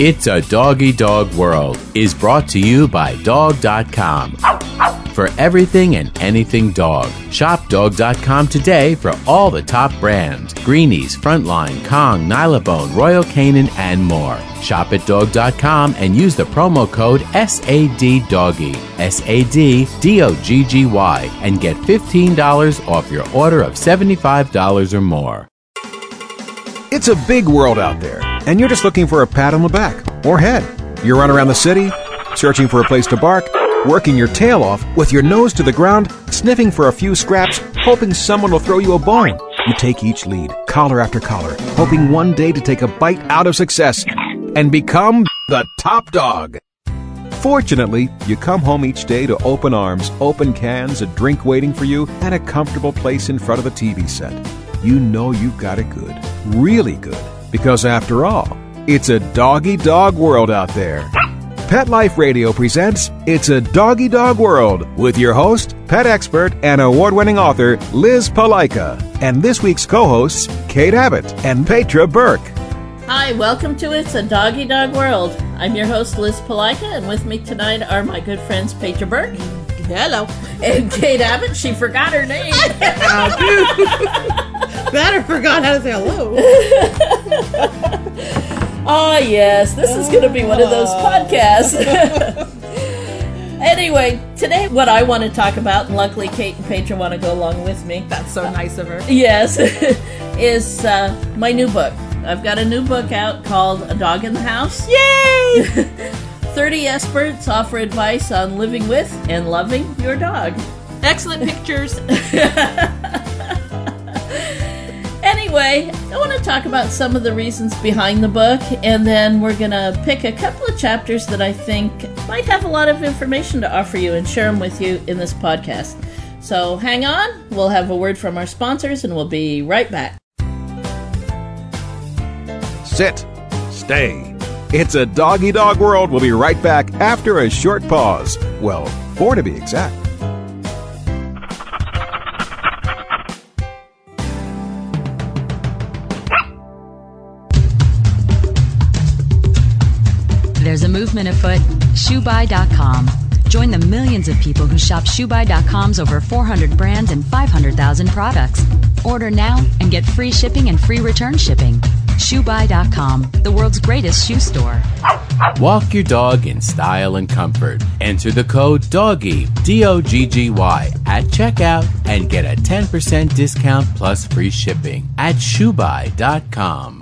It's a Doggy Dog World is brought to you by Dog.com. For everything and anything dog, shop Dog.com today for all the top brands Greenies, Frontline, Kong, Nylabone, Royal Canin, and more. Shop at Dog.com and use the promo code SADDOGGY, S A D D O G G Y, and get $15 off your order of $75 or more. It's a big world out there, and you're just looking for a pat on the back or head. You run around the city, searching for a place to bark, working your tail off with your nose to the ground, sniffing for a few scraps, hoping someone will throw you a bone. You take each lead, collar after collar, hoping one day to take a bite out of success and become the top dog. Fortunately, you come home each day to open arms, open cans, a drink waiting for you, and a comfortable place in front of the TV set. You know you've got it good, really good, because after all, it's a doggy dog world out there. Pet Life Radio presents It's a Doggy Dog World with your host, pet expert, and award winning author Liz Palika, and this week's co hosts, Kate Abbott and Petra Burke. Hi, welcome to It's a Doggy Dog World. I'm your host, Liz Palika, and with me tonight are my good friends, Petra Burke. Hello. And Kate Abbott. She forgot her name. Better forgot how to say hello. oh, yes, this is going to be one of those podcasts. anyway, today what I want to talk about, and luckily Kate and Petra want to go along with me. That's so nice of her. Yes, is uh, my new book. I've got a new book out called A Dog in the House. Yay! 30 experts offer advice on living with and loving your dog. Excellent pictures. anyway, I want to talk about some of the reasons behind the book, and then we're going to pick a couple of chapters that I think might have a lot of information to offer you and share them with you in this podcast. So hang on, we'll have a word from our sponsors, and we'll be right back. Sit. Stay. It's a doggy dog world. We'll be right back after a short pause. Well, four to be exact. There's a movement afoot. ShoeBuy.com. Join the millions of people who shop ShoeBuy.com's over 400 brands and 500,000 products. Order now and get free shipping and free return shipping. ShoeBuy.com, the world's greatest shoe store. Walk your dog in style and comfort. Enter the code DOGGY, D O G G Y, at checkout and get a 10% discount plus free shipping at shoebuy.com.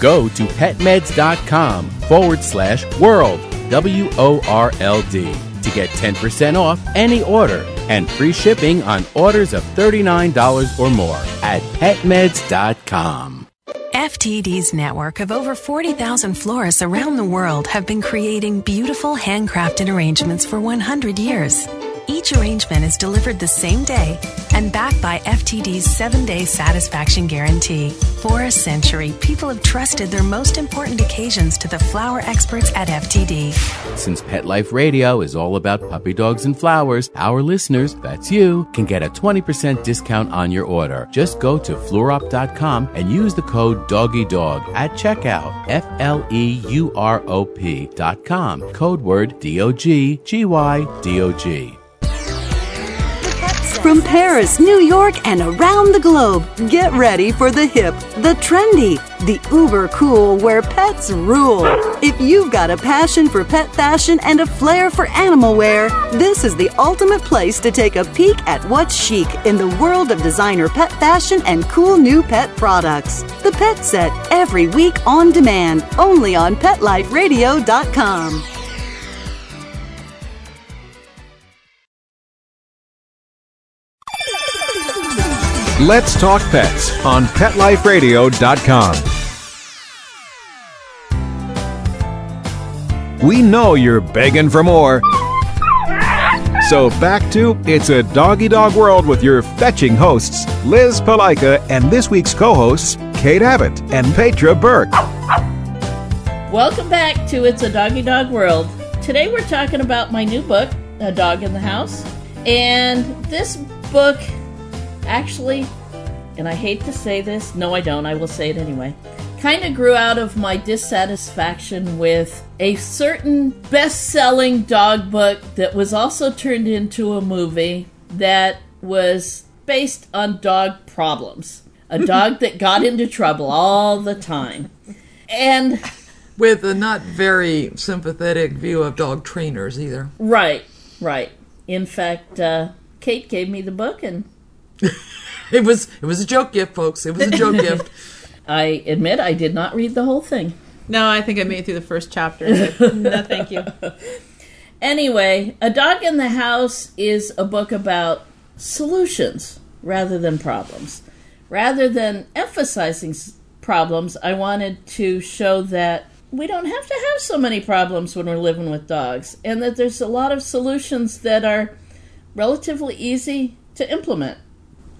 Go to petmeds.com forward slash world, W O R L D, to get 10% off any order and free shipping on orders of $39 or more at petmeds.com. FTD's network of over 40,000 florists around the world have been creating beautiful handcrafted arrangements for 100 years. Each arrangement is delivered the same day and backed by FTD's seven day satisfaction guarantee. For a century, people have trusted their most important occasions to the flower experts at FTD. Since Pet Life Radio is all about puppy dogs and flowers, our listeners, that's you, can get a 20% discount on your order. Just go to fleurop.com and use the code DOGGYDOG at checkout. F L E U R O P.com. Code word D O G G Y D O G. From Paris, New York, and around the globe, get ready for the hip, the trendy, the uber cool where pets rule. If you've got a passion for pet fashion and a flair for animal wear, this is the ultimate place to take a peek at what's chic in the world of designer pet fashion and cool new pet products. The Pet Set, every week on demand, only on PetLifeRadio.com. Let's Talk Pets on PetLifeRadio.com. We know you're begging for more. So back to It's a Doggy Dog World with your fetching hosts, Liz Palika and this week's co-hosts, Kate Abbott and Petra Burke. Welcome back to It's a Doggy Dog World. Today we're talking about my new book, A Dog in the House. And this book actually, and I hate to say this, no, I don't, I will say it anyway, kind of grew out of my dissatisfaction with a certain best selling dog book that was also turned into a movie that was based on dog problems. A dog that got into trouble all the time. And With a not very sympathetic view of dog trainers either. Right, right. In fact, uh, Kate gave me the book, and It was it was a joke gift, folks. It was a joke gift. I admit I did not read the whole thing. No, I think I made it through the first chapter. and no, thank you. Anyway, A Dog in the House is a book about solutions rather than problems. Rather than emphasizing problems, I wanted to show that we don't have to have so many problems when we're living with dogs, and that there's a lot of solutions that are relatively easy to implement.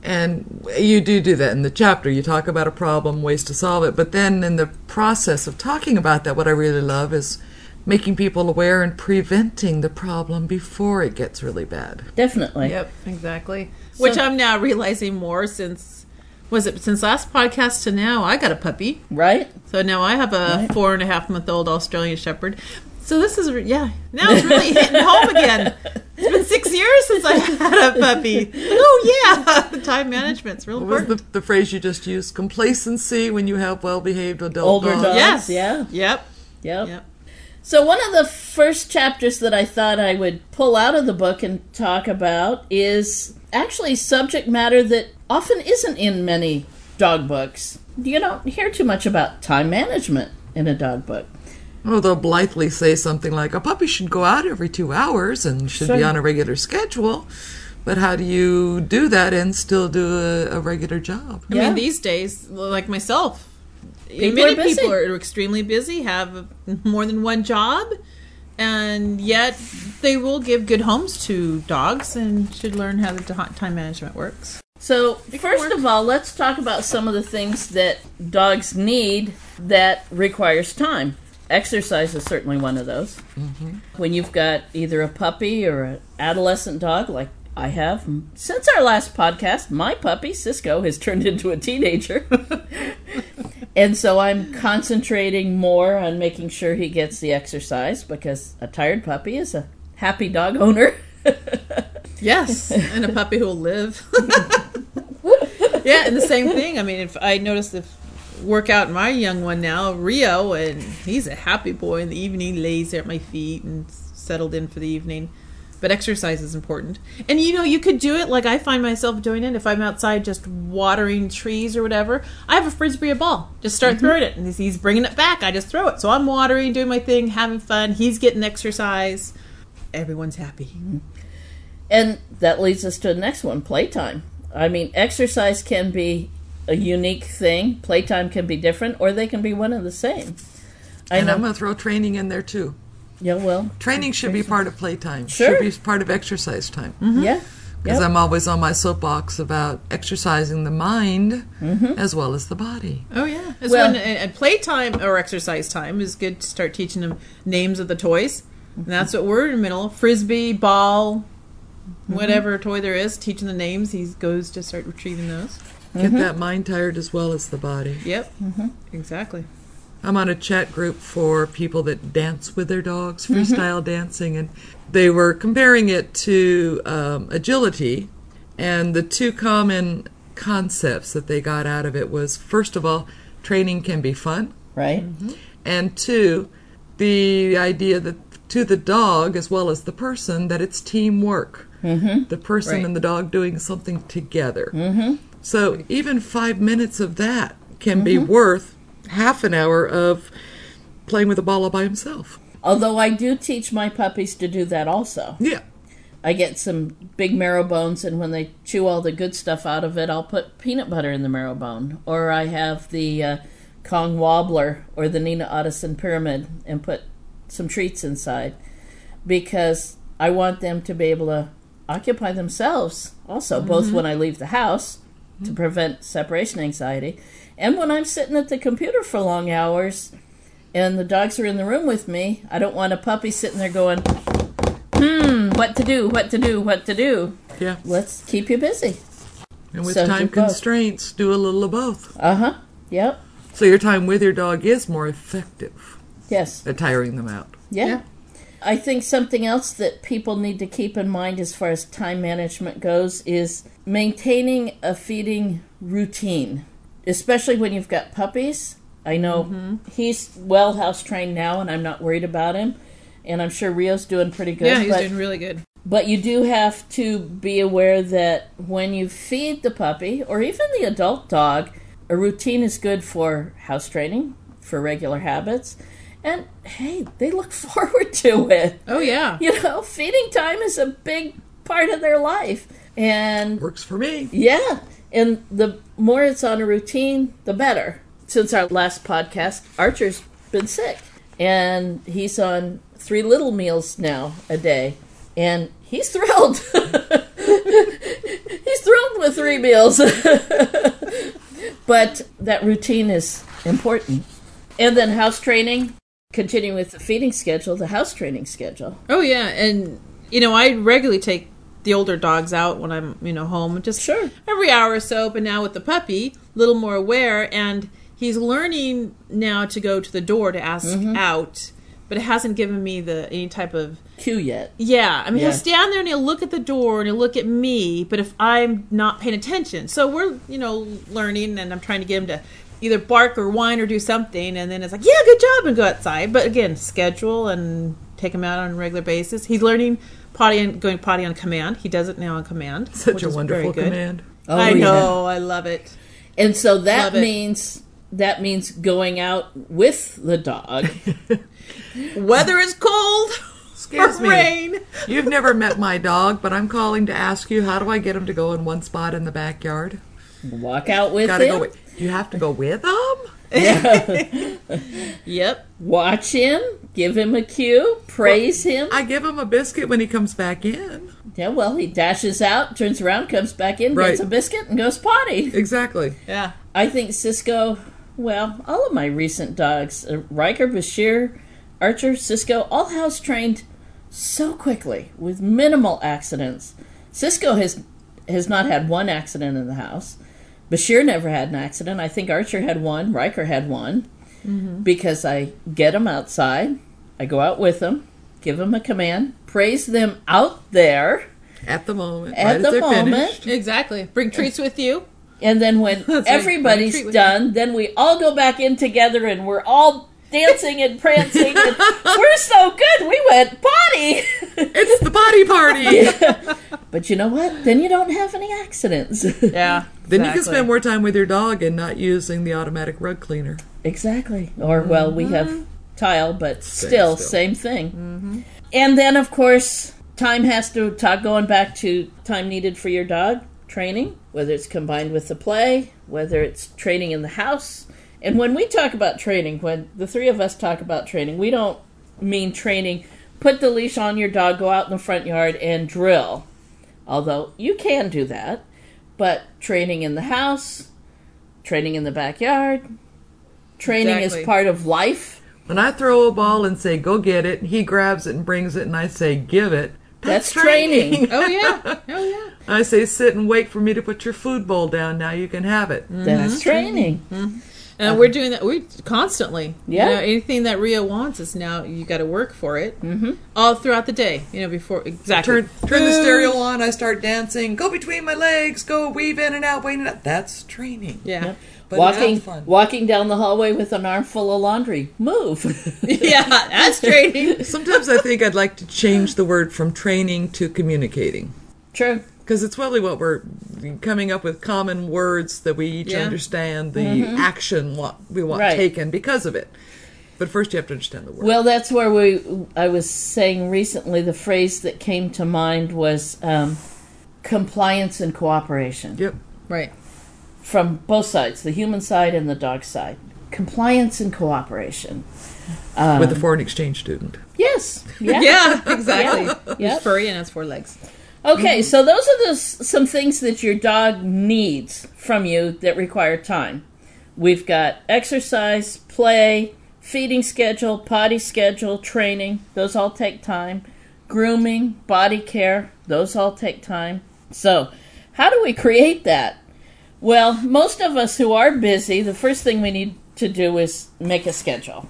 And you do do that in the chapter. You talk about a problem, ways to solve it. But then in the process of talking about that, what I really love is making people aware and preventing the problem before it gets really bad. Definitely. Yep, exactly. Which I'm now realizing more since was it since last podcast to now? I got a puppy, Right? so now I have a Right. four and a half month old Australian Shepherd. So this is yeah. Now it's really hitting home again. It's been six years since I had a puppy. Oh yeah, The time management's real What was important. the, the phrase you just used? Complacency when you have well behaved adult Older dogs. dogs. Yes. Yeah. Yep. Yep. Yep. So, one of the first chapters that I thought I would pull out of the book and talk about is actually subject matter that often isn't in many dog books. You don't hear too much about time management in a dog book. Oh, they'll blithely say something like, a puppy should go out every two hours and should be on a regular schedule. But how do you do that and still do a, a regular job? I Yeah. mean, these days, like myself, People many are people are extremely busy, have more than one job, and yet they will give good homes to dogs and should learn how the time management works. So, first of all, let's talk about some of the things that dogs need that requires time. Exercise is certainly one of those. Mm-hmm. When you've got either a puppy or an adolescent dog, like I have, since our last podcast, my puppy, Cisco, has turned into a teenager. and so I'm concentrating more on making sure he gets the exercise because a tired puppy is a happy dog owner. Yes, and a puppy who will live. yeah, and the same thing. I mean, if I notice if work out my young one now, Rio, and he's a happy boy in the evening, lays there at my feet and settled in for the evening. But exercise is important. And you know, you could do it like I find myself doing it if I'm outside just watering trees or whatever. I have a frisbee a ball. Just start mm-hmm. throwing it. And he's- he's bringing it back. I just throw it. So I'm watering, doing my thing, having fun. He's getting exercise. Everyone's happy. Mm-hmm. And that leads us to the next one playtime. I mean, exercise can be a unique thing, playtime can be different, or they can be one and the same. I And know. I'm going to throw training in there too. yeah, well, Training should be part of playtime. Sure. Should be part of exercise time. Mm-hmm. Mm-hmm. yeah. Because Yep. I'm always on my soapbox about exercising the mind Mm-hmm. as well as the body. Oh yeah, it's Well- when uh, at playtime or exercise time is good to start teaching them names of the toys, and mm-hmm. that's what we're in the middle: frisbee, ball, whatever toy there is. Teaching the names, he goes to start retrieving those. Get that mind tired as well as the body. Yep, exactly. I'm on a chat group for people that dance with their dogs, freestyle dancing, and they were comparing it to um, agility. And the two common concepts that they got out of it was first of all, training can be fun, Right? and two, the idea that to the dog as well as the person that it's teamwork. Mm-hmm. The person Right. and the dog doing something together. Mm-hmm. So even five minutes of that can be worth half an hour of playing with a ball all by himself. Although I do teach my puppies to do that also. Yeah. I get some big marrow bones, and when they chew all the good stuff out of it, I'll put peanut butter in the marrow bone. Or I have the uh, Kong Wobbler or the Nina Ottosson Pyramid and put some treats inside because I want them to be able to occupy themselves also, both when I leave the house to prevent separation anxiety and when I'm sitting at the computer for long hours and the dogs are in the room with me. I don't want a puppy sitting there going, hmm, what to do, what to do, what to do. Yeah. Let's keep you busy. And with So time do both. constraints, do a little of both. Uh huh. Yep. So your time with your dog is more effective Yes. at tiring them out. Yeah. Yeah. I think something else that people need to keep in mind as far as time management goes is maintaining a feeding routine, especially when you've got puppies. I know mm-hmm. he's well house trained now, and I'm not worried about him. And I'm sure Rio's doing pretty good. Yeah, he's but, doing really good. but you do have to be aware that when you feed the puppy or even the adult dog, a routine is good for house training, for regular habits. And hey, they look forward to it. Oh yeah. You know, feeding time is a big part of their life. And Works for me. yeah, and the more it's on a routine, the better. Since our last podcast, Archer's been sick, and he's on three little meals now a day, and he's thrilled. he's thrilled with three meals. but that routine is important. And then house training, continuing with the feeding schedule, the house training schedule. Oh yeah, and you know I regularly take the older dogs out when I'm you know home, just Sure. every hour or so. But now with the puppy, a little more aware, and he's learning now to go to the door to ask Mm-hmm. out. But it hasn't given me the any type of Cue yet. yeah. I mean, Yeah. he'll stand there and he'll look at the door and he'll look at me. But if I'm not paying attention, so we're you know learning, and I'm trying to get him to either bark or whine or do something, and then it's like, yeah, good job, and go outside. But again, schedule and take him out on a regular basis. He's learning potty and going potty on command. He does it now on command. Such which a is wonderful very good. command. Oh, I yeah. know, I love it. And so that Love it. means that means going out with the dog. Whether it's cold Excuse or me. rain. You've never met my dog, but I'm calling to ask you how do I get him to go in one spot in the backyard? Walk out with Gotta him. go with. You have to go with him. Yep. Watch him. Give him a cue. Praise him. I give him a biscuit when he comes back in. yeah. Well, he dashes out, turns around, comes back in, Right. gets a biscuit, and goes potty. Exactly. Yeah. I think Cisco. Well, all of my recent dogs, uh, Riker, Bashir, Archer, Cisco, all house trained so quickly with minimal accidents. Cisco has has not had one accident in the house. Bashir never had an accident. I think Archer had one. Riker had one mm-hmm. because I get them outside. I go out with them, give them a command, praise them out there, At the moment. At right the moment. finished. Exactly. Bring treats with you. and then when That's right. everybody's Retreat done, then we all go back in together and we're all dancing and prancing. And we're so good. We went potty. It's the body party. but you know what? Then you don't have any accidents. Yeah. Then you can spend more time with your dog and not using the automatic rug cleaner. exactly. Or well, we mm-hmm. have tile, but still, still. same thing. Mm-hmm. And then of course, time has to talk going back to time needed for your dog training, whether it's combined with the play, whether it's training in the house. And when we talk about training, when the three of us talk about training, we don't mean training put the leash on your dog, go out in the front yard and drill. Although you can do that, but training in the house, training in the backyard, training Exactly. is part of life. When I throw a ball and say, go get it, he grabs it and brings it, and I say, give it. That's training. Oh yeah. Oh yeah. I say, sit and wait for me to put your food bowl down. Now you can have it. That's mm-hmm. training. Mm-hmm. And we're doing that. We constantly. Yeah. You know, anything that Rio wants is now you got to work for it. Mm-hmm. All throughout the day. You know, before exactly. Turn, turn the stereo on. I start dancing. Go between my legs. Go weave in and out, weave in and out. That's training. Yeah. But walking fun. walking down the hallway with an armful of laundry. Move. yeah. That's training. Sometimes I think I'd like to change the word from training to communicating. True. Because it's really what we're coming up with common words that we each Yeah. understand, the action what we want Right. taken because of it. But first, you have to understand the word. Well, that's where we. I was saying recently. The phrase that came to mind was um, compliance and cooperation yep. Right. from both sides, the human side and the dog side. Compliance and cooperation. With a foreign exchange student. Yes. Yeah. Yeah, exactly. Yeah. He's Yep. furry and has four legs. Okay, so those are the some things that your dog needs from you that require time. We've got exercise, play, feeding schedule, potty schedule, training. Those all take time. Grooming, body care. Those all take time. So, how do we create that? Well, most of us who are busy, the first thing we need to do is make a schedule.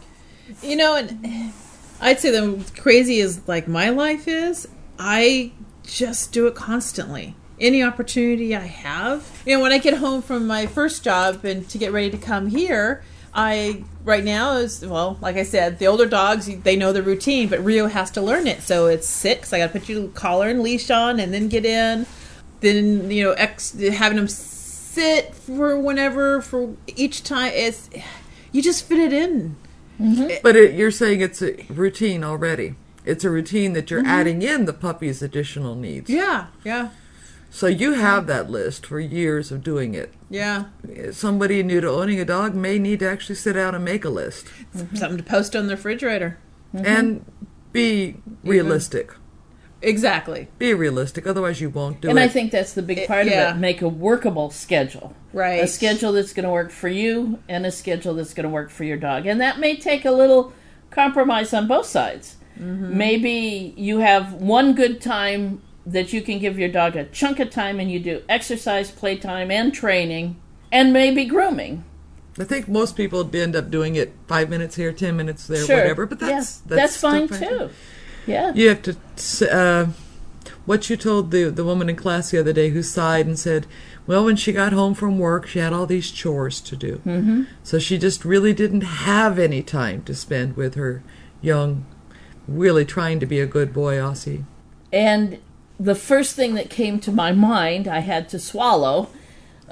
You know, and I'd say the crazy as like my life is, I just do it constantly. Any opportunity I have. You know, when I get home from my first job and to get ready to come here, I right now is well, like I said, the older dogs they know the routine, but Rio has to learn it. So it's six. I got to put your collar and leash on, and then get in. Then you know, ex having them sit for whenever for each time. It's you just fit it in. Mm-hmm. But it, you're saying it's a routine already. It's a routine that you're mm-hmm. adding in the puppy's additional needs. Yeah, yeah, So you have that list for years of doing it. yeah. Somebody new to owning a dog may need to actually sit down and make a list Something to post on the refrigerator. Mm-hmm. and be realistic. Exactly. Be realistic, otherwise you won't do and it. And I think that's the big part yeah. of it. Make a workable schedule. Right. A schedule that's going to work for you and a schedule that's going to work for your dog. And that may take a little compromise on both sides. Mm-hmm. Maybe you have one good time that you can give your dog a chunk of time and you do exercise, playtime, and training, and maybe grooming. I think most people end up doing it five minutes here, ten minutes there, Sure. whatever. But Yeah, that's that's, fine too. Yeah. You have to. Uh, what you told the the woman in class the other day who sighed and said, "Well, when she got home from work, she had all these chores to do, mm-hmm. so she just really didn't have any time to spend with her young, really trying to be a good boy Aussie." And the first thing that came to my mind, I had to swallow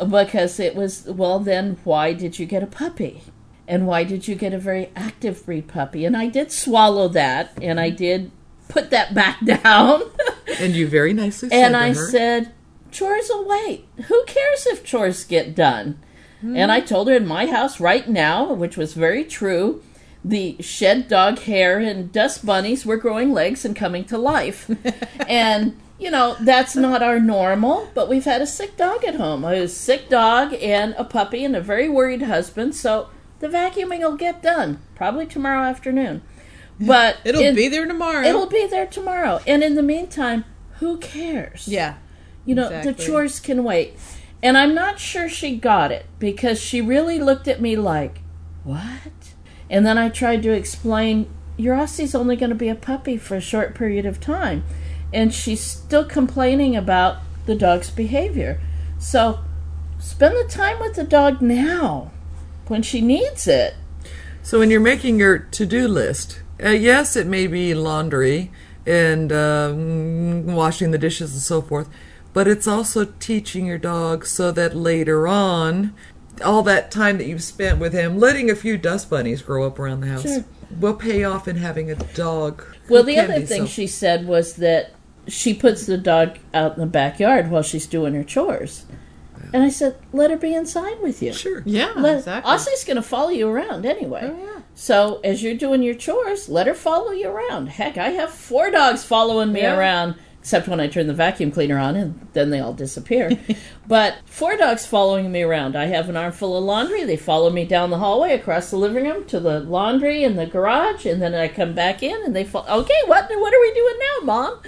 because it was, well, then why did you get a puppy? And why did you get a very active breed puppy? And I did swallow that and I did put that back down. And you very nicely said and I her, said, chores will wait. Who cares if chores get done? Hmm. And I told her in my house right now, which was very true, the shed dog hair and dust bunnies were growing legs and coming to life. and, you know, that's not our normal, but we've had a sick dog at home. A sick dog and a puppy and a very worried husband, so the vacuuming will get done, probably tomorrow afternoon. But It'll in- be there tomorrow. It'll be there tomorrow. And in the meantime, who cares? yeah. You know, the chores can wait. And I'm not sure she got it because she really looked at me like, What? And then I tried to explain, Your Aussie's only going to be a puppy for a short period of time. And she's still complaining about the dog's behavior. So spend the time with the dog now when she needs it. So when you're making your to-do list, uh, yes, it may be laundry and um, washing the dishes and so forth, but it's also teaching your dog so that later on, all that time that you've spent with him, letting a few dust bunnies grow up around the house, Sure. will pay off in having a dog. Well, the other thing so- she said was that she puts the dog out in the backyard while she's doing her chores. And I said, let her be inside with you. Sure. Yeah, Let, exactly. Aussie's going to follow you around anyway. Oh, yeah. So as you're doing your chores, let her follow you around. Heck, I have four dogs following me Yeah. around, except when I turn the vacuum cleaner on, and then they all disappear. but four dogs following me around. I have an armful of laundry. They follow me down the hallway, across the living room to the laundry and the garage, and then I come back in, and they follow. Okay, what what are we doing now, Mom?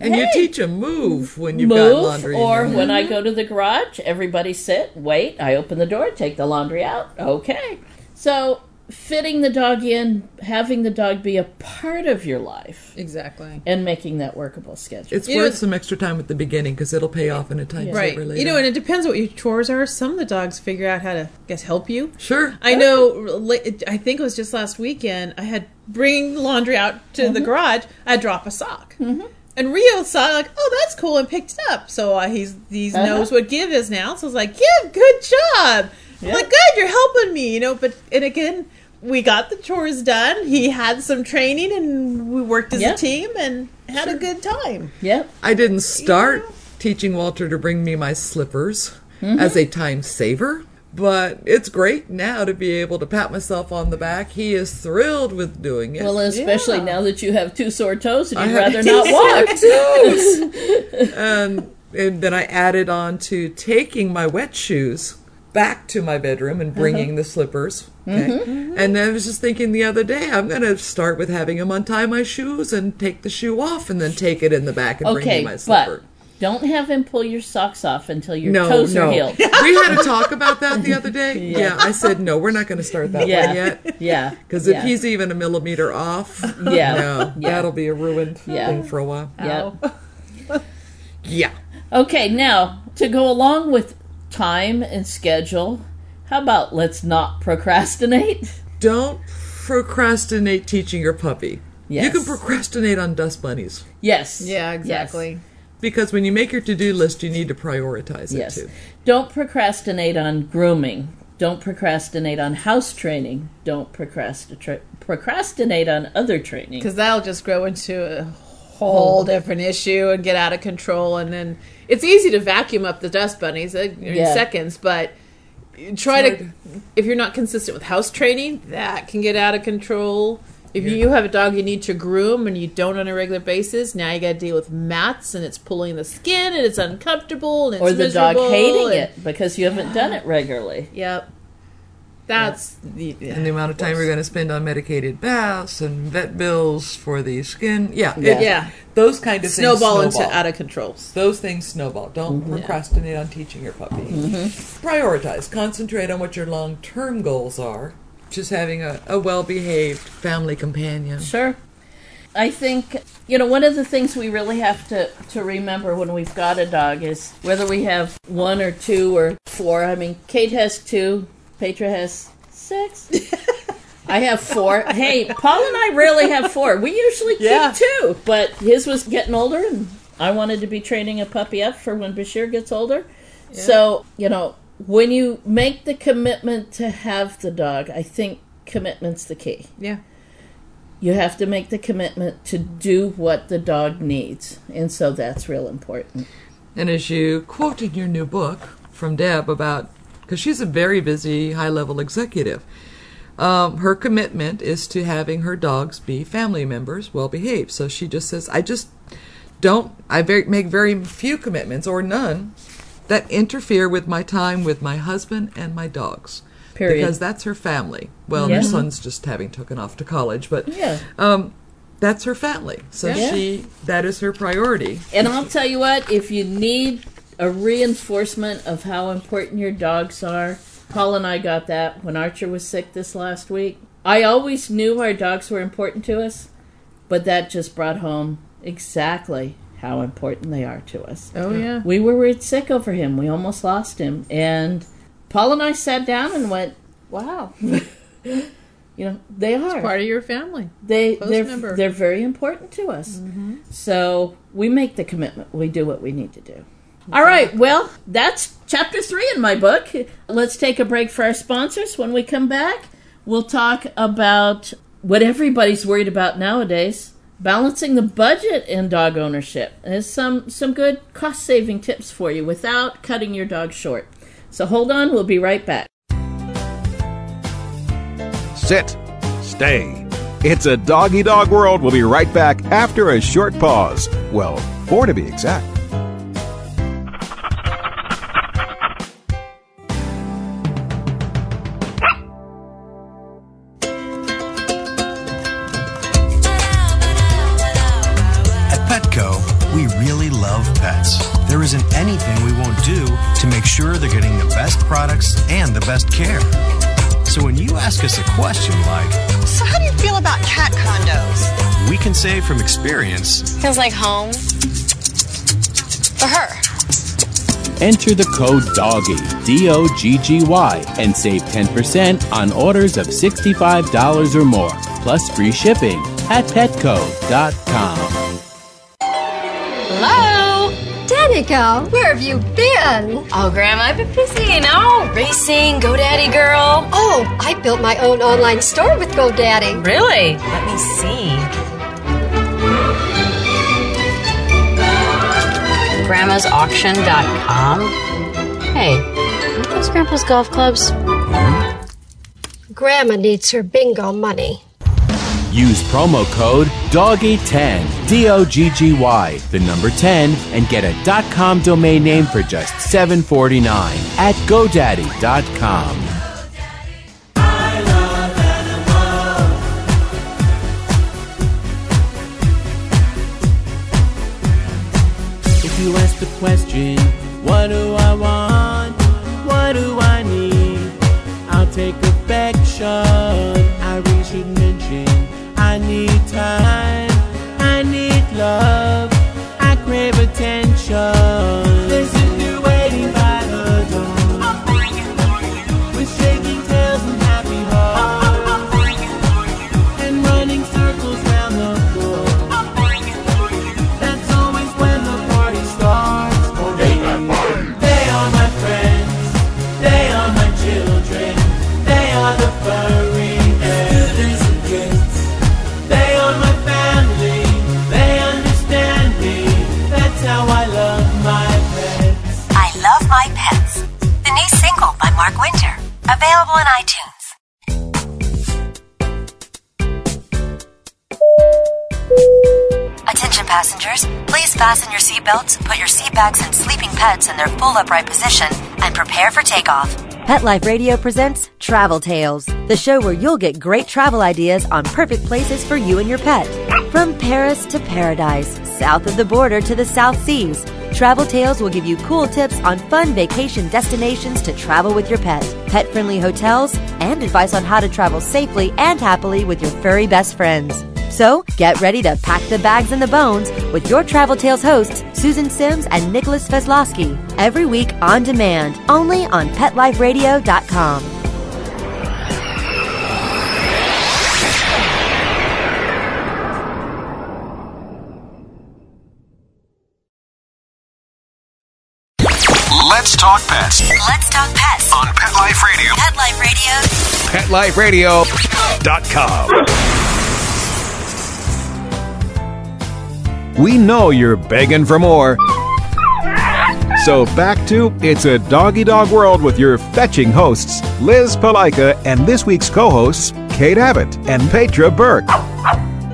And you teach them move when you've got Move, laundry. in or when I mm-hmm. go to the garage, everybody sit, wait. I open the door, take the laundry out. Okay. So fitting the dog in, having the dog be a part of your life, Exactly. and making that workable schedule. It's You worth know- some extra time at the beginning because it'll pay off in a time Right. later. You know, and it depends what your chores are. Some of the dogs figure out how to, I guess, help you. sure. I know. I think it was just last weekend. I had bring laundry out to the garage. I drop a sock, mm-hmm. and Rio saw it, like, "Oh, that's cool," and picked it up. So uh, he's he's Uh-huh. knows what give is now. So I was like, "Give, good job." I'm Yeah. like, "Good, you're helping me," you know. But and again, we got the chores done. He had some training, and we worked as Yep. a team and had a good time. Yep. I didn't start teaching Walter to bring me my slippers mm-hmm. as a time saver, but it's great now to be able to pat myself on the back. He is thrilled with doing it. Well, especially Yeah. now that you have two sore toes and you'd have rather not walk. toes. and, and then I added on to taking my wet shoes back to my bedroom and bringing Uh-huh. the slippers. Okay? Mm-hmm. And I was just thinking the other day, I'm going to start with having him untie my shoes and take the shoe off and then take it in the back and bring Okay, me my slipper. but don't have him pull your socks off until your no, toes no. are healed. we had a talk about that the other day. yeah. I said, no, we're not going to start that Yeah. way yet. Yeah. Because if yeah. he's even a millimeter off, Yeah. no, Yeah. that'll be a ruined Yeah. thing for a while. Yep. Yeah. Okay, now to go along with time and schedule, how about let's not procrastinate? Don't procrastinate teaching your puppy. Yes. You can procrastinate on dust bunnies Yes. Yeah, Yes. exactly. because when you make your to-do list, you need to prioritize it Yes. too. Don't procrastinate on grooming. Don't procrastinate on house training. Don't procrastinate procrastinate on other training. Because that'll just grow into a whole different issue and get out of control. And then it's easy to vacuum up the dust bunnies uh, in Yeah. seconds, but try to, if you're not consistent with house training, that can get out of control. If you have a dog you need to groom and you don't on a regular basis, now you got to deal with mats and it's pulling the skin and it's uncomfortable and it's or the dog hating it because you haven't done it regularly. Yep. That's the, And the amount of time you're going to spend on medicated baths and vet bills for the skin. Yeah. Yeah. it- Yeah. Those kind of snowball things into snowball. out of control. Those things snowball. Don't mm-hmm. procrastinate on teaching your puppy. Mm-hmm. Prioritize. Concentrate on what your long term goals are. Just having a, a well behaved family companion. Sure. I think you know one of the things we really have to to remember when we've got a dog is whether we have one or two or four. I mean, Kate has two, Petra has six. I have four. Hey, Paul and I rarely have four. We usually keep Yeah. two, but his was getting older, and I wanted to be training a puppy up for when Bashir gets older. So you know, when you make the commitment to have the dog, I think commitment's the key Yeah. you have to make the commitment to do what the dog needs and so that's real important And as you quote in your new book from Deb about, because she's a very busy high level executive, um, her commitment is to having her dogs be family members, well behaved. So she just says, I just don't, I very, make very few commitments or none that interfere with my time with my husband and my dogs. Period. Because that's her family. Well, Yeah. her son's just having taken off to college, but Yeah. um, that's her family. So Yeah. she, that is her priority. and i'll tell you what if you need a reinforcement of how important your dogs are paul and i got that when archer was sick this last week i always knew our dogs were important to us but that just brought home exactly how important they are to us Oh, yeah. we were worried sick over him. We almost lost him. And Paul and I sat down and went, "Wow, you know they are Part of your family. they close they're member. they're very important to us. Mm-hmm. So we make the commitment. We do what we need to do." All right. Well, that's chapter three in my book. Let's take a break for our sponsors. When we come back, we'll talk about what everybody's worried about nowadays balancing the budget in dog ownership. There's some, some good cost saving tips for you without cutting your dog short. So hold on, we'll be right back. Sit. Stay. It's a doggy dog world. We'll be right back after a short pause. Well, four to be exact. And the best care. So when you ask us a question like, So, how do you feel about cat condos? we can say from experience, Feels like home. For her. Enter the code DOGGY, D O G G Y, and save 10% on orders of $65 or more, plus free shipping at petco.com. Hello? Daddy, Hi, Cal. Where have you been? Oh, Grandma, I've been busy, you know, racing, GoDaddy girl. Oh, I built my own online store with GoDaddy. Really? Let me see. Grandma'sAuction.com. Hey, aren't those Grandpa's golf clubs? Grandma needs her bingo money. Use promo code DOGGY10, D O G G Y, the number 10, and get a .com domain name for just $7.49 at GoDaddy.com. If you ask the question, what do I want? What do I need? I'll take affection. ITunes. Attention passengers, please fasten your seatbelts, put your seat bags and sleeping pets in their full upright position, and prepare for takeoff. Pet Life Radio presents Travel Tales, the show where you'll get great travel ideas on perfect places for you and your pet. From Paris to paradise, south of the border to the South Seas, Travel Tales will give you cool tips on fun vacation destinations to travel with your pet, pet friendly hotels, and advice on how to travel safely and happily with your furry best friends. So get ready to pack the bags and the bones with your Travel Tales hosts, Susan Sims and Nicholas Veslowski, every week on demand, only on PetLifeRadio.com. Let's talk pets Let's talk pets on Pet Life Radio. Pet Life Radio. PetLifeRadio.com. We know you're begging for more. So back to It's a Doggy Dog World with your fetching hosts, Liz Palika, and this week's co-hosts, Kate Abbott and Petra Burke.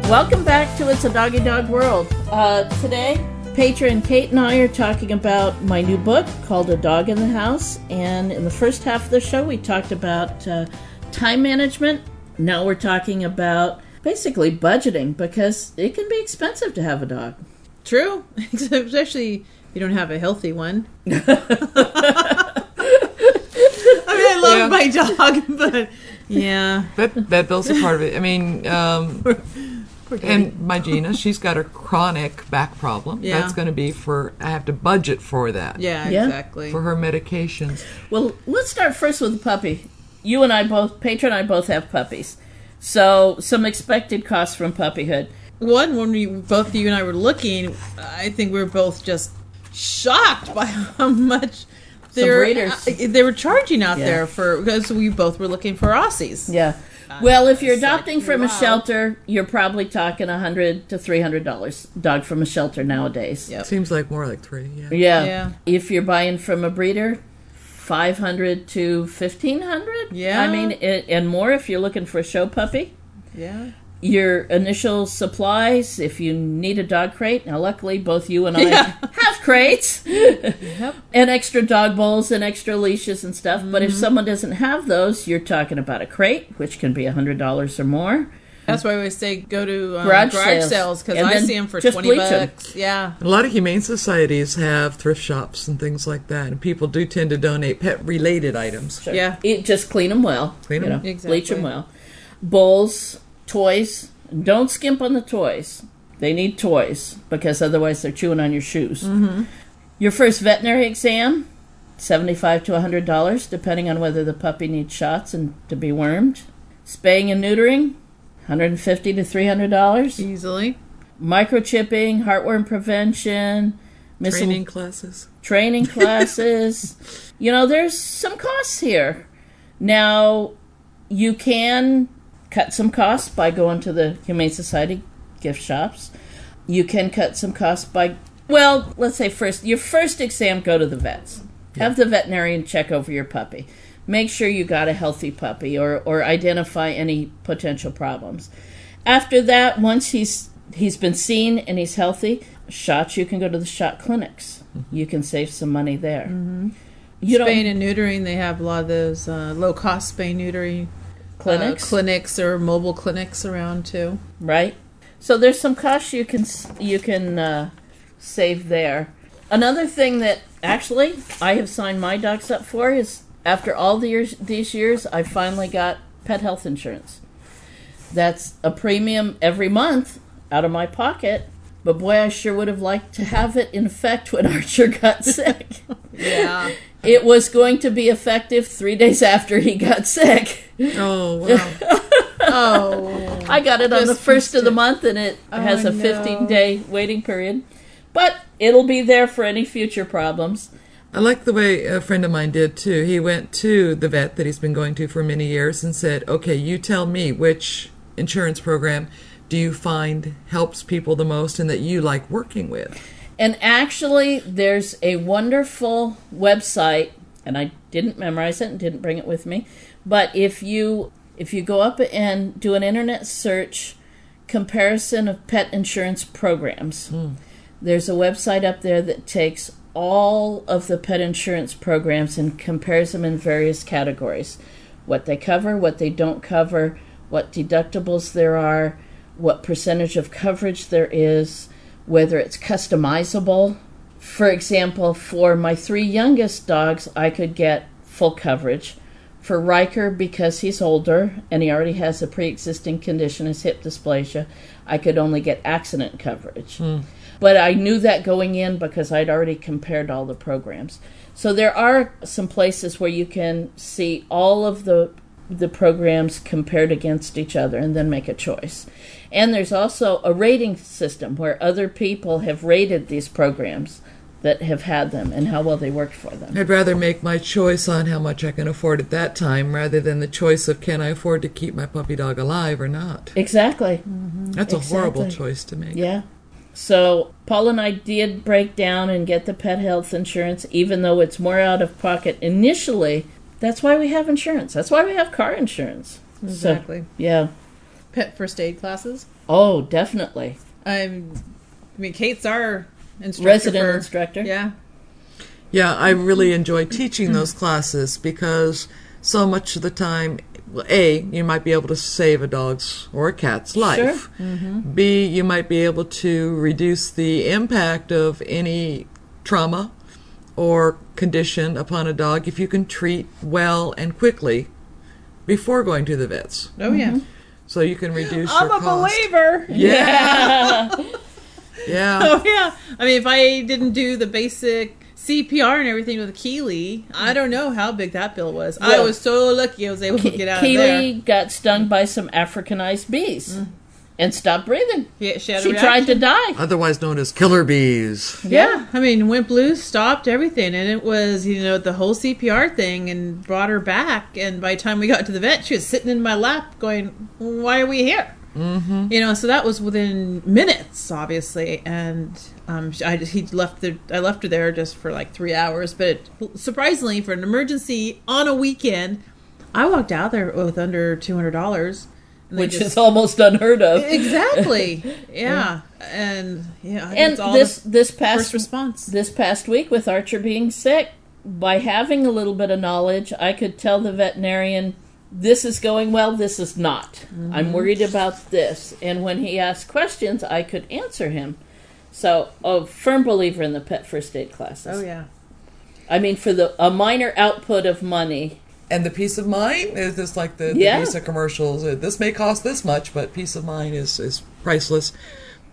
Welcome back to It's a Doggy Dog World. Uh, today, Petra and Kate and I are talking about my new book called A Dog in the House. And in the first half of the show, we talked about uh, time management. Now we're talking about basically budgeting because it can be expensive to have a dog. True, especially if you don't have a healthy one. I mean, I love Yeah. my dog, but yeah, That that bill's a part of it. I mean, um, and my Gina, she's got a chronic back problem. Yeah. That's going to be for I have to budget for that. yeah, Yeah. exactly. For her medications. Well, let's start first with the puppy. You and I both, Petra and I both have puppies. So, some expected costs from puppyhood. One, when we both you and I were looking, I think we were both just shocked by how much they were, uh, they were charging out Yeah. there for because we both were looking for Aussies. Yeah. Uh, well, if you're it's like, adopting from a shelter, you're probably talking a hundred to three hundred dollars. Dog from a shelter nowadays. Yep. Seems like more like three. Yeah. Yeah. Yeah. If you're buying from a breeder, five hundred to fifteen hundred. Yeah. I mean, it, and more if you're looking for a show puppy. Yeah. Your initial supplies, if you need a dog crate. Now, luckily, both you and I Yeah. have crates and extra dog bowls and extra leashes and stuff. But if mm-hmm. someone doesn't have those, you're talking about a crate, which can be a hundred dollars or more. That's why we always say go to um, Garage garage, sales. sales because I see them for just twenty bleach 'em. bucks. Yeah. A lot of humane societies have thrift shops and things like that, and people do tend to donate pet-related items. Sure. Yeah. It, just clean them well. Clean you 'em. know, Exactly. Bleach them well. Bowls, toys. Don't skimp on the toys. They need toys because otherwise they're chewing on your shoes. Mm-hmm. Your first veterinary exam, seventy-five to hundred dollars, depending on whether the puppy needs shots and to be wormed. Spaying and neutering, hundred and fifty to three hundred dollars. Easily. Microchipping, heartworm prevention, Miscel- Training classes. training classes. you know, there's some costs here. Now, you can cut some costs by going to the Humane Society gift shops. You can cut some costs by, well, let's say first, your first exam, go to the vets. Have the veterinarian check over your puppy. Make sure you got a healthy puppy or, or identify any potential problems. After that, once he's he's been seen and he's healthy, shots you can go to the shot clinics. You can save some money there. Mm-hmm. You and neutering, they have a lot of those uh, low cost spay neutering uh, Clinics? clinics or mobile clinics around too. right? So there's some costs you can you can uh, save there. Another thing that actually I have signed my dogs up for is after all the years these years I finally got pet health insurance. That's a premium every month out of my pocket. But boy, I sure would have liked to have it in effect when Archer got sick. Yeah. It was going to be effective three days after he got sick. Oh wow! oh, I got it on the first of the month, and it Oh, has a no. 15 day waiting period. But it'll be there for any future problems. I like the way a friend of mine did too. He went to the vet that he's been going to for many years and said, "Okay, you tell me which insurance program do you find helps people the most and that you like working with." And actually, there's a wonderful website, and I didn't memorize it and didn't bring it with me. But if you if you go up and do an internet search, comparison of pet insurance programs, hmm. there's a website up there that takes all of the pet insurance programs and compares them in various categories what they cover, what they don't cover, what deductibles there are, what percentage of coverage there is, whether it's customizable. For example, for my three youngest dogs, I could get full coverage. For Riker, because he's older and he already has a pre existing condition, his hip dysplasia, I could only get accident coverage. Hmm. But I knew that going in because I'd already compared all the programs. So there are some places where you can see all of the the programs compared against each other and then make a choice. And there's also a rating system where other people have rated these programs that have had them and how well they worked for them. I'd rather make my choice on how much I can afford at that time rather than the choice of can I afford to keep my puppy dog alive or not. Exactly. Mm-hmm. That's a horrible choice to make. Yeah. So Paul and I did break down and get the pet health insurance, even though it's more out of pocket initially. That's why we have insurance. That's why we have car insurance. So, Exactly. yeah. Pet first aid classes. Oh, definitely. I'm, I mean, Kate's our instructor. Resident for- instructor. Yeah. Yeah, I really enjoy teaching those classes because so much of the time, well, A, you might be able to save a dog's or a cat's life. Mhm. B, you might be able to reduce the impact of any trauma or condition upon a dog if you can treat well and quickly before going to the vets. Oh yeah. So you can reduce I'm your a cost. believer. Yeah. Yeah. Oh yeah. I mean, if I didn't do the basic CPR and everything with Keely, I don't know how big that bill was. I was so lucky I was able to get out of Keely there. got stung by some Africanized bees mm. and stopped breathing. Yeah, she had a She tried to die. Otherwise known as killer bees. Yeah, I mean, went blue, stopped everything, and it was you know the whole CPR thing, and brought her back. And by the time we got to the vet, she was sitting in my lap, going, "Why are we here?" Mm-hmm. You know, so that was within minutes, obviously, and um, I he left the I left her there just for like three hours, but surprisingly, for an emergency on a weekend, I walked out there with under two hundred dollars, Which is almost unheard of. exactly, yeah, and yeah, and it's all this this past first response. this past week with Archer being sick, by having a little bit of knowledge, I could tell the veterinarian this is going well, this is not. I'm Mhm. worried about this, and when he asked questions, I could answer him. So, a firm believer in the pet first aid classes. Oh yeah. I mean, for the a minor output of money, And the peace of mind is just like the, the Yeah. Visa commercials. Uh, This may cost this much, but peace of mind is, is priceless.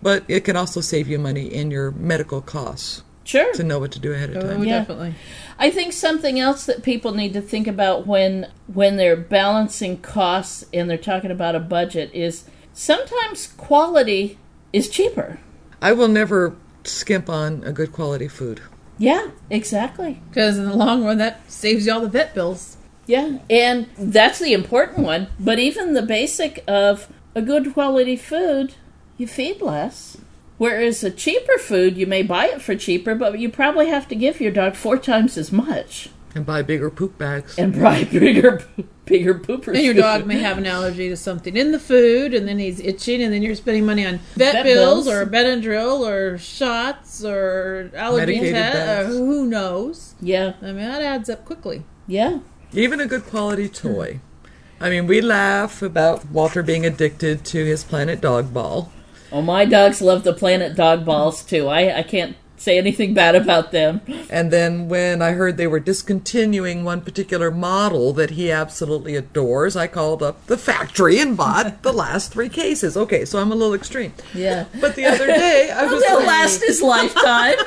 But it can also save you money in your medical costs. Sure. To know what to do ahead of time. Oh, time. definitely. I think something else that people need to think about when when they're balancing costs and they're talking about a budget is sometimes quality is cheaper. I will never skimp on a good quality food. Yeah, exactly. Because in the long run, that saves you all the vet bills. Yeah, and that's the important one. But even the basic of a good quality food, you feed less. Whereas a cheaper food, you may buy it for cheaper, but you probably have to give your dog four times as much. And buy bigger poop bags. And buy bigger, bigger poopers. And your dog may have an allergy to something in the food, and then he's itching, and then you're spending money on vet, Vet bills, bills. or Benadryl or shots or allergy Medicated test, or uh, who knows. Yeah. I mean, that adds up quickly. Yeah. Even a good quality toy. I mean, we laugh about Walter being addicted to his Planet Dog ball. Oh, my dogs love the Planet Dog balls too. I, I can't say anything bad about them. And then when I heard they were discontinuing one particular model that he absolutely adores, I called up the factory and bought the last three cases. Okay, so I'm a little extreme. Yeah. But the other day, I was They'll like- last his lifetime.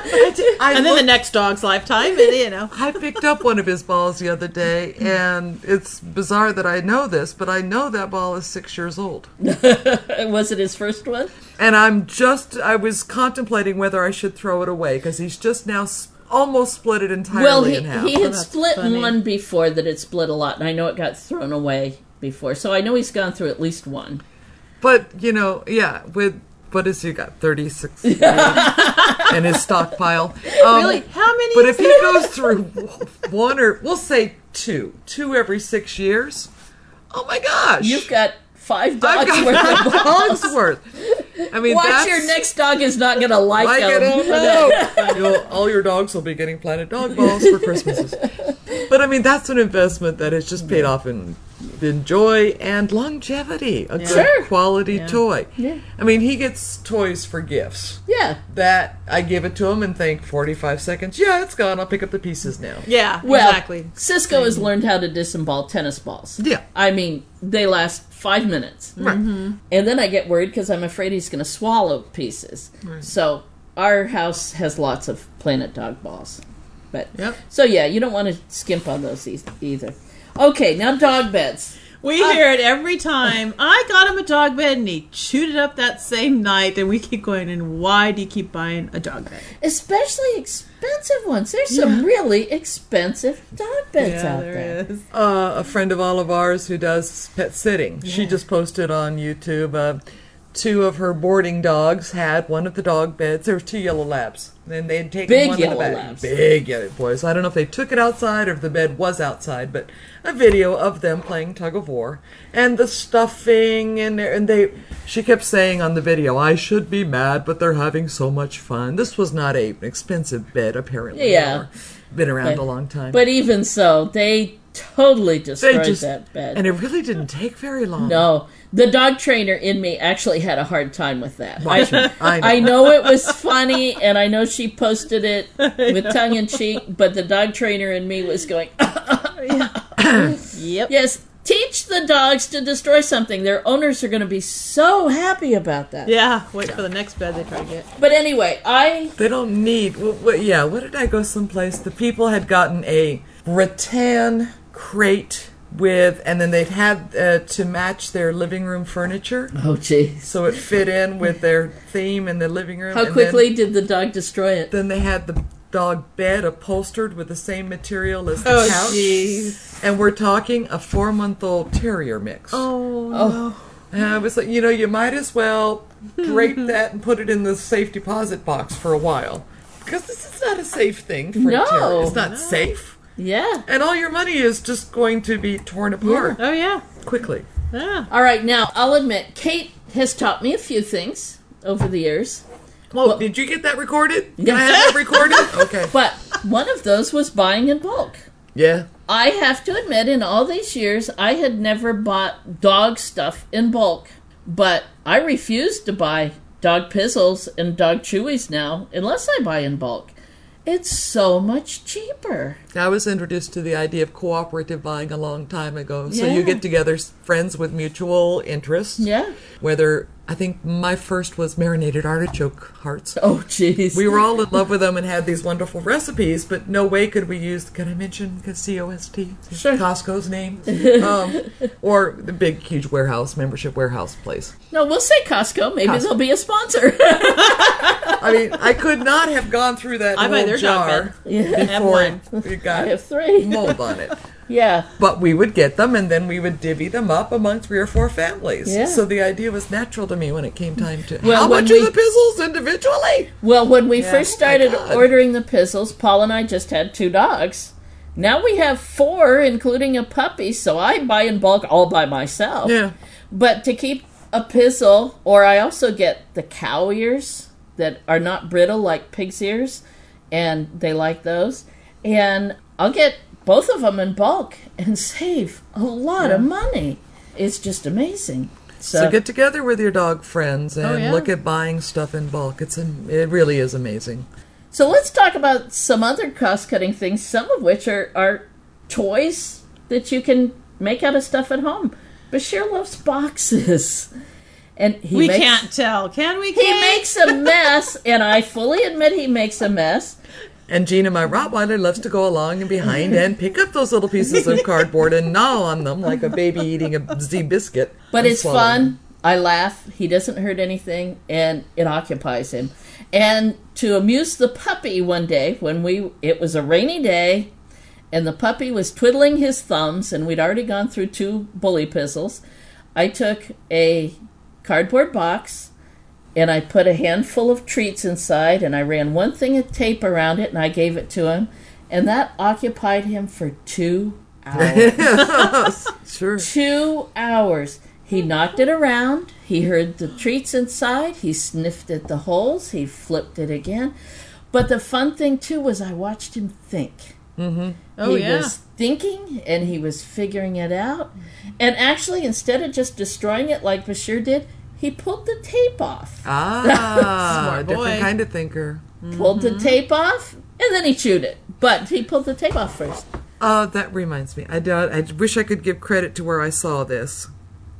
I and then the next dog's lifetime, and, you know. I picked up one of his balls the other day, and it's bizarre that I know this, but I know that ball is six years old. Was it his first one? And I'm just, I was contemplating whether I should throw it away because he's just now s- almost split it entirely Well, he, in half. he had that's split funny. one before that had split a lot, and I know it got thrown away before. So I know he's gone through at least one. But, you know, yeah, with, what has he got? 36 in his stockpile. Um, Really? How many But is if he goes through one or, we'll say two, two every six years, oh my gosh. You've got five I've dogs got worth of balls. dogs worth. I mean, Watch that's, your next dog is not going to like, Like them. it, no. You'll- all your dogs will be getting Planet Dog balls for Christmases. But I mean, that's an investment that has just paid off in, in joy and longevity. A good Sure. quality Yeah. toy. Yeah. I mean, he gets toys for gifts. Yeah. That I give it to him and think 45 seconds. Yeah, it's gone. I'll pick up the pieces now. Yeah, Well, exactly. Cisco has learned how to disembowel tennis balls. Yeah. I mean, they last five minutes. Right. Mm-hmm. And then I get worried because I'm afraid he's going to swallow pieces. So our house has lots of Planet Dog balls. But Yep. so yeah, you don't want to skimp on those e- either. Okay, now dog beds. We hear it every time. I got him a dog bed and he chewed it up that same night, and we keep going, and why do you keep buying a dog bed? Especially expensive ones. There's some really expensive dog beds out there. is. uh, a friend of all of ours who does pet sitting. She just posted on YouTube. Uh, two of her boarding dogs had one of the dog beds. There were two yellow labs, and they had taken Big one of the labs. Big yellow boys. I don't know if they took it outside or if the bed was outside, but a video of them playing tug of war and the stuffing and and they. She kept saying on the video, "I should be mad, but they're having so much fun." This was not a expensive bed, apparently. Yeah. or been around But- a long time. But even so, they totally destroyed just- that bed. and it really didn't take very long. No, the dog trainer in me actually had a hard time with that. I. I know. I know it was funny, and I know she posted it with tongue in cheek, but the dog trainer in me was going, Yep. "Yes, teach the dogs to destroy something. Their owners are going to be so happy about that." Yeah, wait for the next bed they try to get. But anyway, I They don't need. Well, what, yeah, what did I go someplace? The people had gotten a rattan crate with, and then they'd had uh, to match their living room furniture, oh jeez, so it fit in with their theme in the living room. how and quickly did the dog destroy it? Then, then they had the dog bed upholstered with the same material as the Oh, couch. jeez. And we're talking a four-month-old terrier mix. Oh, Oh, And I was like, you know, you might as well drape that and put it in the safe deposit box for a while. Because this is not a safe thing for No. a terrier. It's not safe. Yeah. And all your money is just going to be torn apart oh yeah, quickly. yeah. All right, now I'll admit, Kate has taught me a few things over the years. Well, did you get that recorded? Can I have that recorded? Okay. But one of those was buying in bulk. Yeah. I have to admit, in all these years, I had never bought dog stuff in bulk. But I refuse to buy dog pizzles and dog chewies now unless I buy in bulk. It's so much cheaper. I was introduced to the idea of cooperative buying a long time ago. So Yeah. you get together friends with mutual interests. Yeah. Whether I think my first was marinated artichoke hearts. Oh, jeez. We were all in love with them and had these wonderful recipes, but no way could we use. Can I mention C O S T? Sure. Costco's name, um, or the big, huge warehouse membership warehouse place. No, we'll say Costco. Maybe Costco. they'll be a sponsor. I mean, I could not have gone through that I buy whole their dog jar bed. Yeah. Have before one. it, it got I have three. mold on it. yeah. But we would get them, and then we would divvy them up among three or four families. Yeah. So the idea was natural to me when it came time to Well, how much we- are the pizzles individually? Well, when we Yeah. first Oh started ordering the pizzles, Paul and I just had two dogs. Now we have four, including a puppy, so I buy in bulk all by myself. Yeah. But to keep a pizzle, or I also get the cow ears that are not brittle like pig's ears, and they like those. And I'll get both of them in bulk and save a lot of money. It's just amazing. So, get together with your dog friends oh, and Oh, yeah. look at buying stuff in bulk. It's am- it really is amazing. So let's talk about some other cost cutting things, some of which are, are toys that you can make out of stuff at home. Bashir loves boxes. And he we makes, can't tell, can we? He makes a mess, and I fully admit he makes a mess. And Gina, my Rottweiler, loves to go along and behind and pick up those little pieces of cardboard and gnaw on them like a baby eating a Z biscuit. But it's fun. them. I laugh. He doesn't hurt anything, and it occupies him. And to amuse the puppy one day, when we it was a rainy day, and the puppy was twiddling his thumbs, and we'd already gone through two bully pizzles. I took a cardboard box and I put a handful of treats inside, and I ran one thing of tape around it, and I gave it to him, and that occupied him for two hours. sure. Two hours. He knocked it around. He heard the treats inside. He sniffed at the holes. He flipped it again. But the fun thing too was I watched him think. Mm-hmm. Oh, he yeah. was thinking and he was figuring it out. And actually, instead of just destroying it like Bashir did, he pulled the tape off. Ah, Smart different boy. kind of thinker. Pulled the tape off, and then he chewed it. But he pulled the tape off first. Uh, that reminds me. I, do, I wish I could give credit to where I saw this.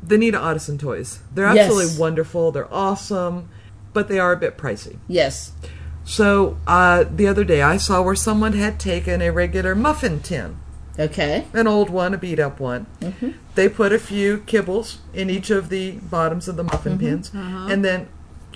The Nina Ottosson toys. They're Yes. absolutely wonderful. They're awesome, but they are a bit pricey. Yes. So uh, the other day I saw where someone had taken a regular muffin tin, Okay. an old one, a beat up one. Mhm. They put a few kibbles in each of the bottoms of the muffin mm-hmm. pins, uh-huh. and then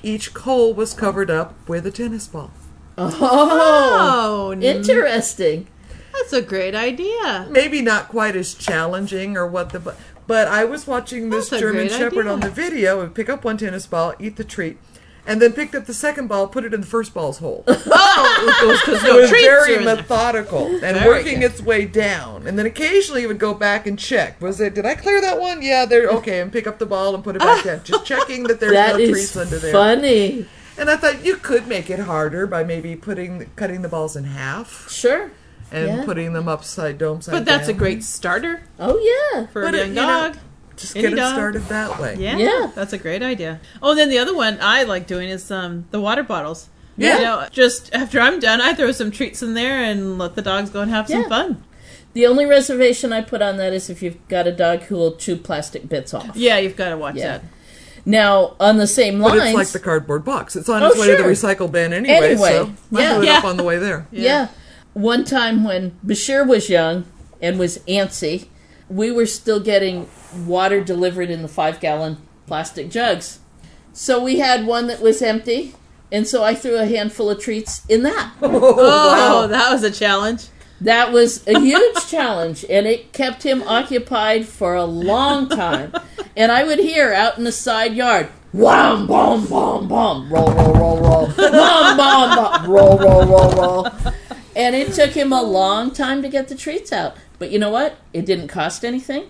each coal was covered up with a tennis ball. Oh, Oh, interesting. That's a great idea. maybe not quite as challenging or what the but, but I was watching this That's German Shepherd idea. on the video and pick up one tennis ball, eat the treat, and then picked up the second ball, put it in the first ball's hole. Oh, it was because it no was treats very are in there. methodical and Very working good. its way down. And then occasionally it would go back and check. Was it? Did I clear that one? Yeah, there. Okay, and pick up the ball and put it back down. Just checking that there's That no is treats under there. funny. And I thought you could make it harder by maybe putting cutting the balls in half Sure. and Yeah. putting them upside dome. But that's a great starter Oh yeah. for But a it- young you know, dog. Just Any get it started that way. Yeah, Yeah. that's a great idea. Oh, and then the other one I like doing is um, the water bottles. Yeah. You know, just after I'm done, I throw some treats in there and let the dogs go and have some fun. The only reservation I put on that is if you've got a dog who will chew plastic bits off. Yeah, you've got to watch Yeah. that. Now, on the same But it's like the cardboard box. It's on Oh, its way to the recycle bin anyway, Anyway, so might yeah. do it Yeah. up on the way there. yeah. One time when Bashir was young and was antsy, we were still getting water delivered in the five gallon plastic jugs. So we had one that was empty, and so I threw a handful of treats in that. Oh, oh that was a challenge. That was a huge challenge, and it kept him occupied for a long time. And I would hear out in the side yard, wham, bom, bom, bom, roll, roll, roll, roll, bom, bom, bom, roll, roll, roll, roll. And it took him a long time to get the treats out. But you know what? It didn't cost anything.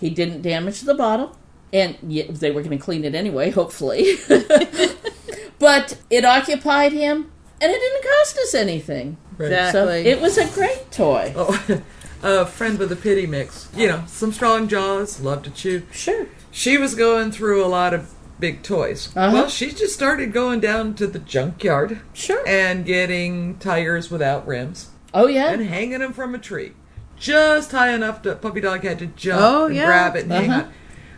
He didn't damage the bottle. And they were going to clean it anyway, hopefully. but it occupied him, and it didn't cost us anything. Right. So Exactly. it was a great toy. Oh, a friend with a pity mix. You know, some strong jaws, love to chew. Sure. She was going through a lot of big toys. Uh-huh. Well, she just started going down to the junkyard Sure. and getting tires without rims Oh yeah. and hanging them from a tree. Just high enough that puppy dog had to jump Oh, and yeah. grab it and hang Uh-huh.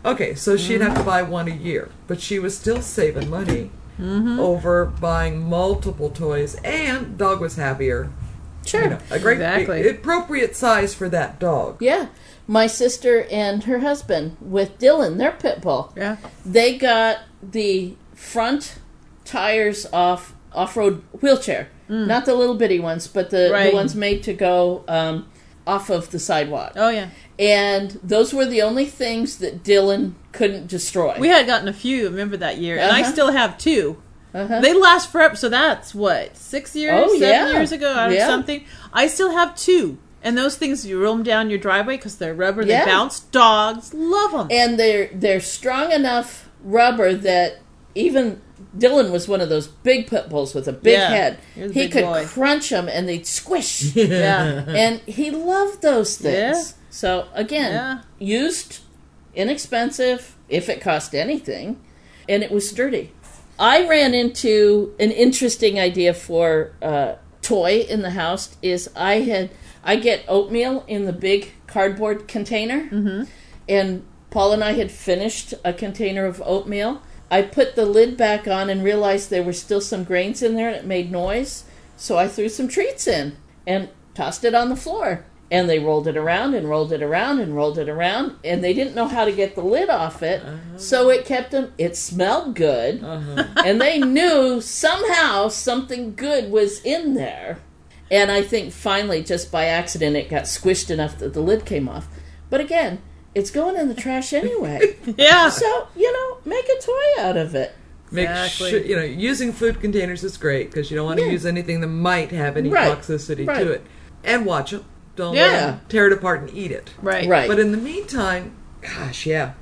on. Okay, so she'd have to buy one a year, but she was still saving money over buying multiple toys, and dog was happier. Sure. You know, a great Exactly. appropriate size for that dog. Yeah. My sister and her husband with Dylan, their pit bull. Yeah. They got the front tires off off road wheelchair. Not the little bitty ones, but the, Right. the ones made to go um, off of the sidewalk. Oh yeah. And those were the only things that Dylan couldn't destroy. We had gotten a few. Remember that year, and I Uh-huh. still have 2 Uh-huh. They last forever. So that's what six years, Oh, seven yeah. years ago, or Yeah. something. I still have two, and those things you roll them down your driveway because they're rubber. Yeah. They bounce. Dogs love them. and they're they're strong enough rubber that even Dylan was one of those big pit bulls with a big Yeah, head. you're He big could boy. crunch them and they'd squish. yeah. and he loved those things. Yeah. So again, Yeah. used, inexpensive, if it cost anything, and it was sturdy. I ran into an interesting idea for a toy in the house. Is I had I get oatmeal in the big cardboard container, mm-hmm. and Paul and I had finished a container of oatmeal. I put the lid back on and realized there were still some grains in there and it made noise. So I threw some treats in and tossed it on the floor. And they rolled it around and rolled it around and rolled it around. And they didn't know how to get the lid off it. Uh-huh. So it kept them, it smelled good. Uh-huh. And they knew somehow something good was in there. And I think finally, just by accident, it got squished enough that the lid came off. But again, it's going in the trash anyway. Yeah. So, you know, make a toy out of it. Make Exactly. sure you know using food containers is great because you don't want to Yeah. use anything that might have any Right. toxicity Right. to it, and watch them. Don't Yeah. let them tear it apart and eat it. Right. Right. But in the meantime, gosh, yeah,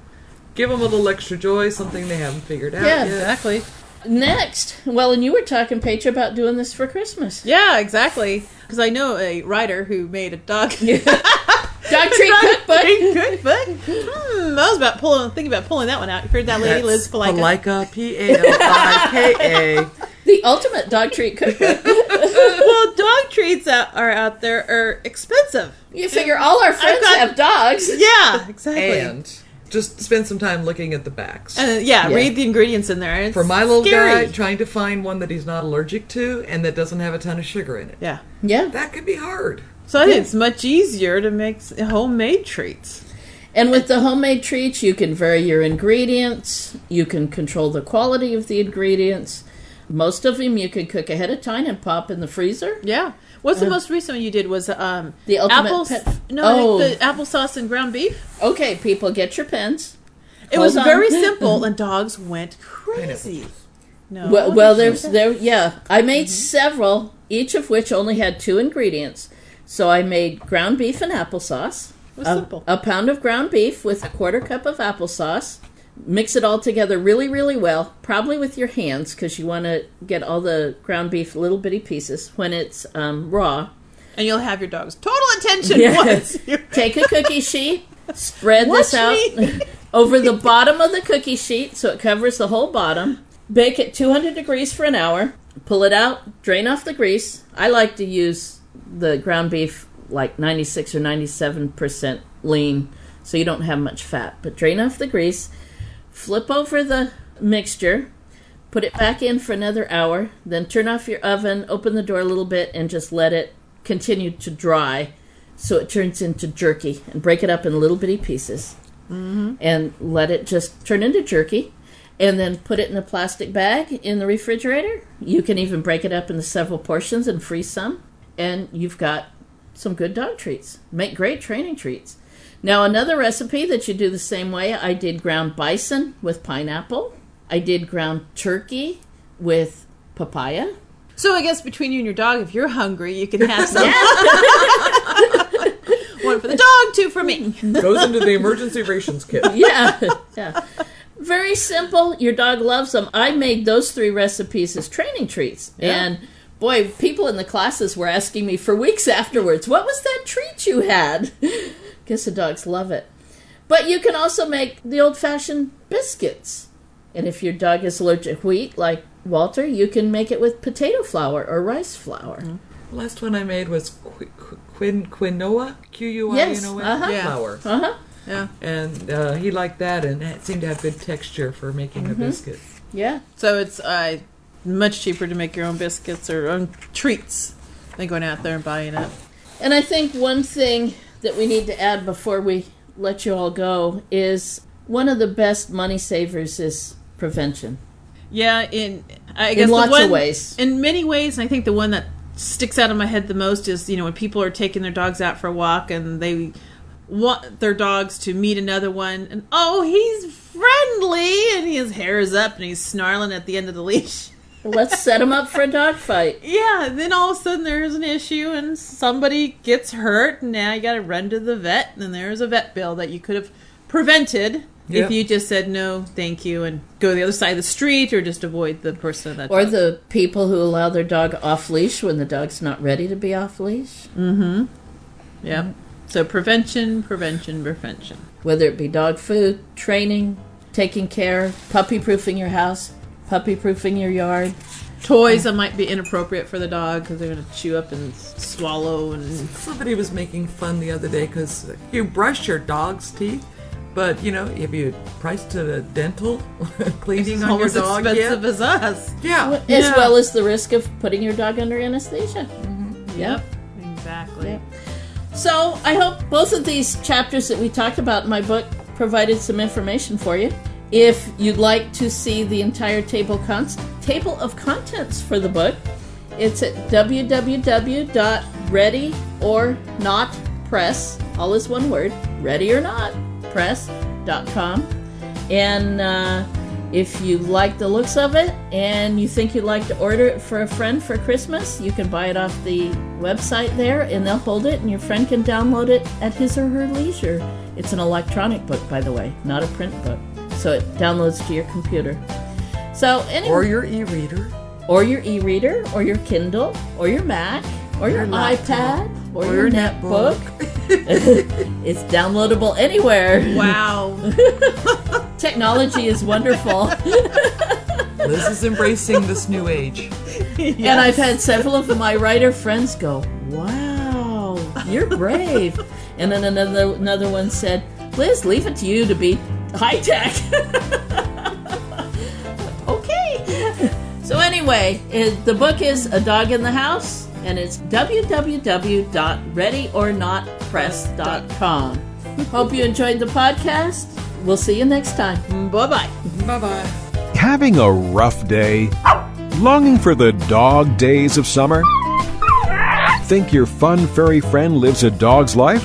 give them a little extra joy, something they haven't figured out Yeah, yet. Exactly. Next, well, and you were talking, Paige, about doing this for Christmas. Yeah, exactly. Because I know a writer who made a dog. Dog treat cookbook. cookbook. Hmm, I was about pulling, thinking about pulling that one out. You heard that lady, Liz Palika? Palika, P A L I K A. The ultimate dog treat cookbook. well, dog treats out, are out there are expensive. You figure all our friends got- have dogs. Yeah, exactly. And just spend some time looking at the backs. Uh, yeah, Yeah. read the ingredients in there. It's For my little scary. guy, trying to find one that he's not allergic to and that doesn't have a ton of sugar in it. Yeah. Yeah. That could be hard. So I think it's much easier to make homemade treats. And with the homemade treats, you can vary your ingredients. You can control the quality of the ingredients. Most of them you can cook ahead of time and pop in the freezer. Yeah. What's the most recent one you did? Was um The apple? pet- No, Oh. The applesauce and ground beef. Okay, people, get your pens. It was on. very simple, and dogs went crazy. No, Well, well there's there. Yeah, I made several, each of which only had two ingredients. So I made ground beef and applesauce. was a, simple. a pound of ground beef with a quarter cup of applesauce. Mix it all together really, really well, probably with your hands because you want to get all the ground beef little bitty pieces when it's um, raw. and you'll have your dog's total attention Yes. once. Take a cookie sheet, spread this out over the bottom of the cookie sheet so it covers the whole bottom. Bake at 200 degrees for an hour. Pull it out, drain off the grease. I like to use the ground beef like 96 or 97% lean so you don't have much fat. But drain off the grease, flip over the mixture, put it back in for another hour, then turn off your oven, open the door a little bit, and just let it continue to dry so it turns into jerky and break it up in little bitty pieces mm-hmm. and let it just turn into jerky and then put it in a plastic bag in the refrigerator. You can even break it up into several portions and freeze some, and you've got some good dog treats. Make great training treats. Now, another recipe that you do the same way I did ground bison with pineapple, I did ground turkey with papaya. So I guess between you and your dog, if you're hungry, you can have some. One for the dog, two for me. Goes into the emergency rations kit. yeah, yeah. Very simple. Your dog loves them. I made those three recipes as training treats, and boy, people in the classes were asking me for weeks afterwards, "What was that treat you had?" Guess the dogs love it. But you can also make the old-fashioned biscuits, and if your dog is allergic to wheat, like Walter, you can make it with potato flour or rice flour. The last one I made was qui- qui- quin- quinoa, Q U I Yes, N O A uh-huh. Flour. Uh huh. Yeah. And uh, he liked that, and it seemed to have good texture for making a Mhm. biscuit. Yeah. So it's uh, much cheaper to make your own biscuits or own treats than going out there and buying it. And I think one thing that we need to add before we let you all go is one of the best money savers is prevention. Yeah, in I In guess the lots of ways. In many ways, and I think the one that sticks out in my head the most is you know when people are taking their dogs out for a walk and they want their dogs to meet another one and oh he's friendly and his hair is up and he's snarling at the end of the leash. Let's set him up for a dog fight. Yeah, then all of a sudden there's an issue and somebody gets hurt and now you got to run to the vet and then there's a vet bill that you could have prevented Yep. if you just said no, thank you and go to the other side of the street or just avoid the person that Or the people who allow their dog off leash when the dog's not ready to be off leash. Mm-hmm. Yep. So prevention, prevention, prevention. Whether it be dog food, training, taking care, puppy proofing your house, puppy proofing your yard. Toys that might be inappropriate for the dog because they're going to chew up and swallow and. Somebody was making fun the other day because you brush your dog's teeth, but you know, if you priced to the dental cleaning It's on your almost dog, expensive yeah. as us. Yeah, As yeah. well as the risk of putting your dog under anesthesia. Mm-hmm. Yep. Exactly. So I hope both of these chapters that we talked about in my book provided some information for you. If you'd like to see the entire table table of contents for the book, it's at www.readyornotpress, all is one word, ready or not And uh, if you like the looks of it and you think you'd like to order it for a friend for Christmas, you can buy it off the website there and they'll hold it and your friend can download it at his or her leisure. It's an electronic book, by the way, not a print book. So it downloads to your computer. So anyway, Or your e-reader. or your e-reader, or your Kindle, or your Mac, or your, Your laptop, iPad, or, or your your netbook. it's downloadable anywhere. Wow. Technology is wonderful. Liz is embracing this new age. And I've had several of my writer friends go, "Wow, you're brave." and then another another one said, "Liz, leave it to you to be high tech." okay. So anyway, it, the book is A Dog in the House, and it's www.readyornotpress.com. Hope you enjoyed the podcast. We'll see you next time. Bye bye. Bye bye. Having a rough day? Longing for the dog days of summer? Think your fun furry friend lives a dog's life?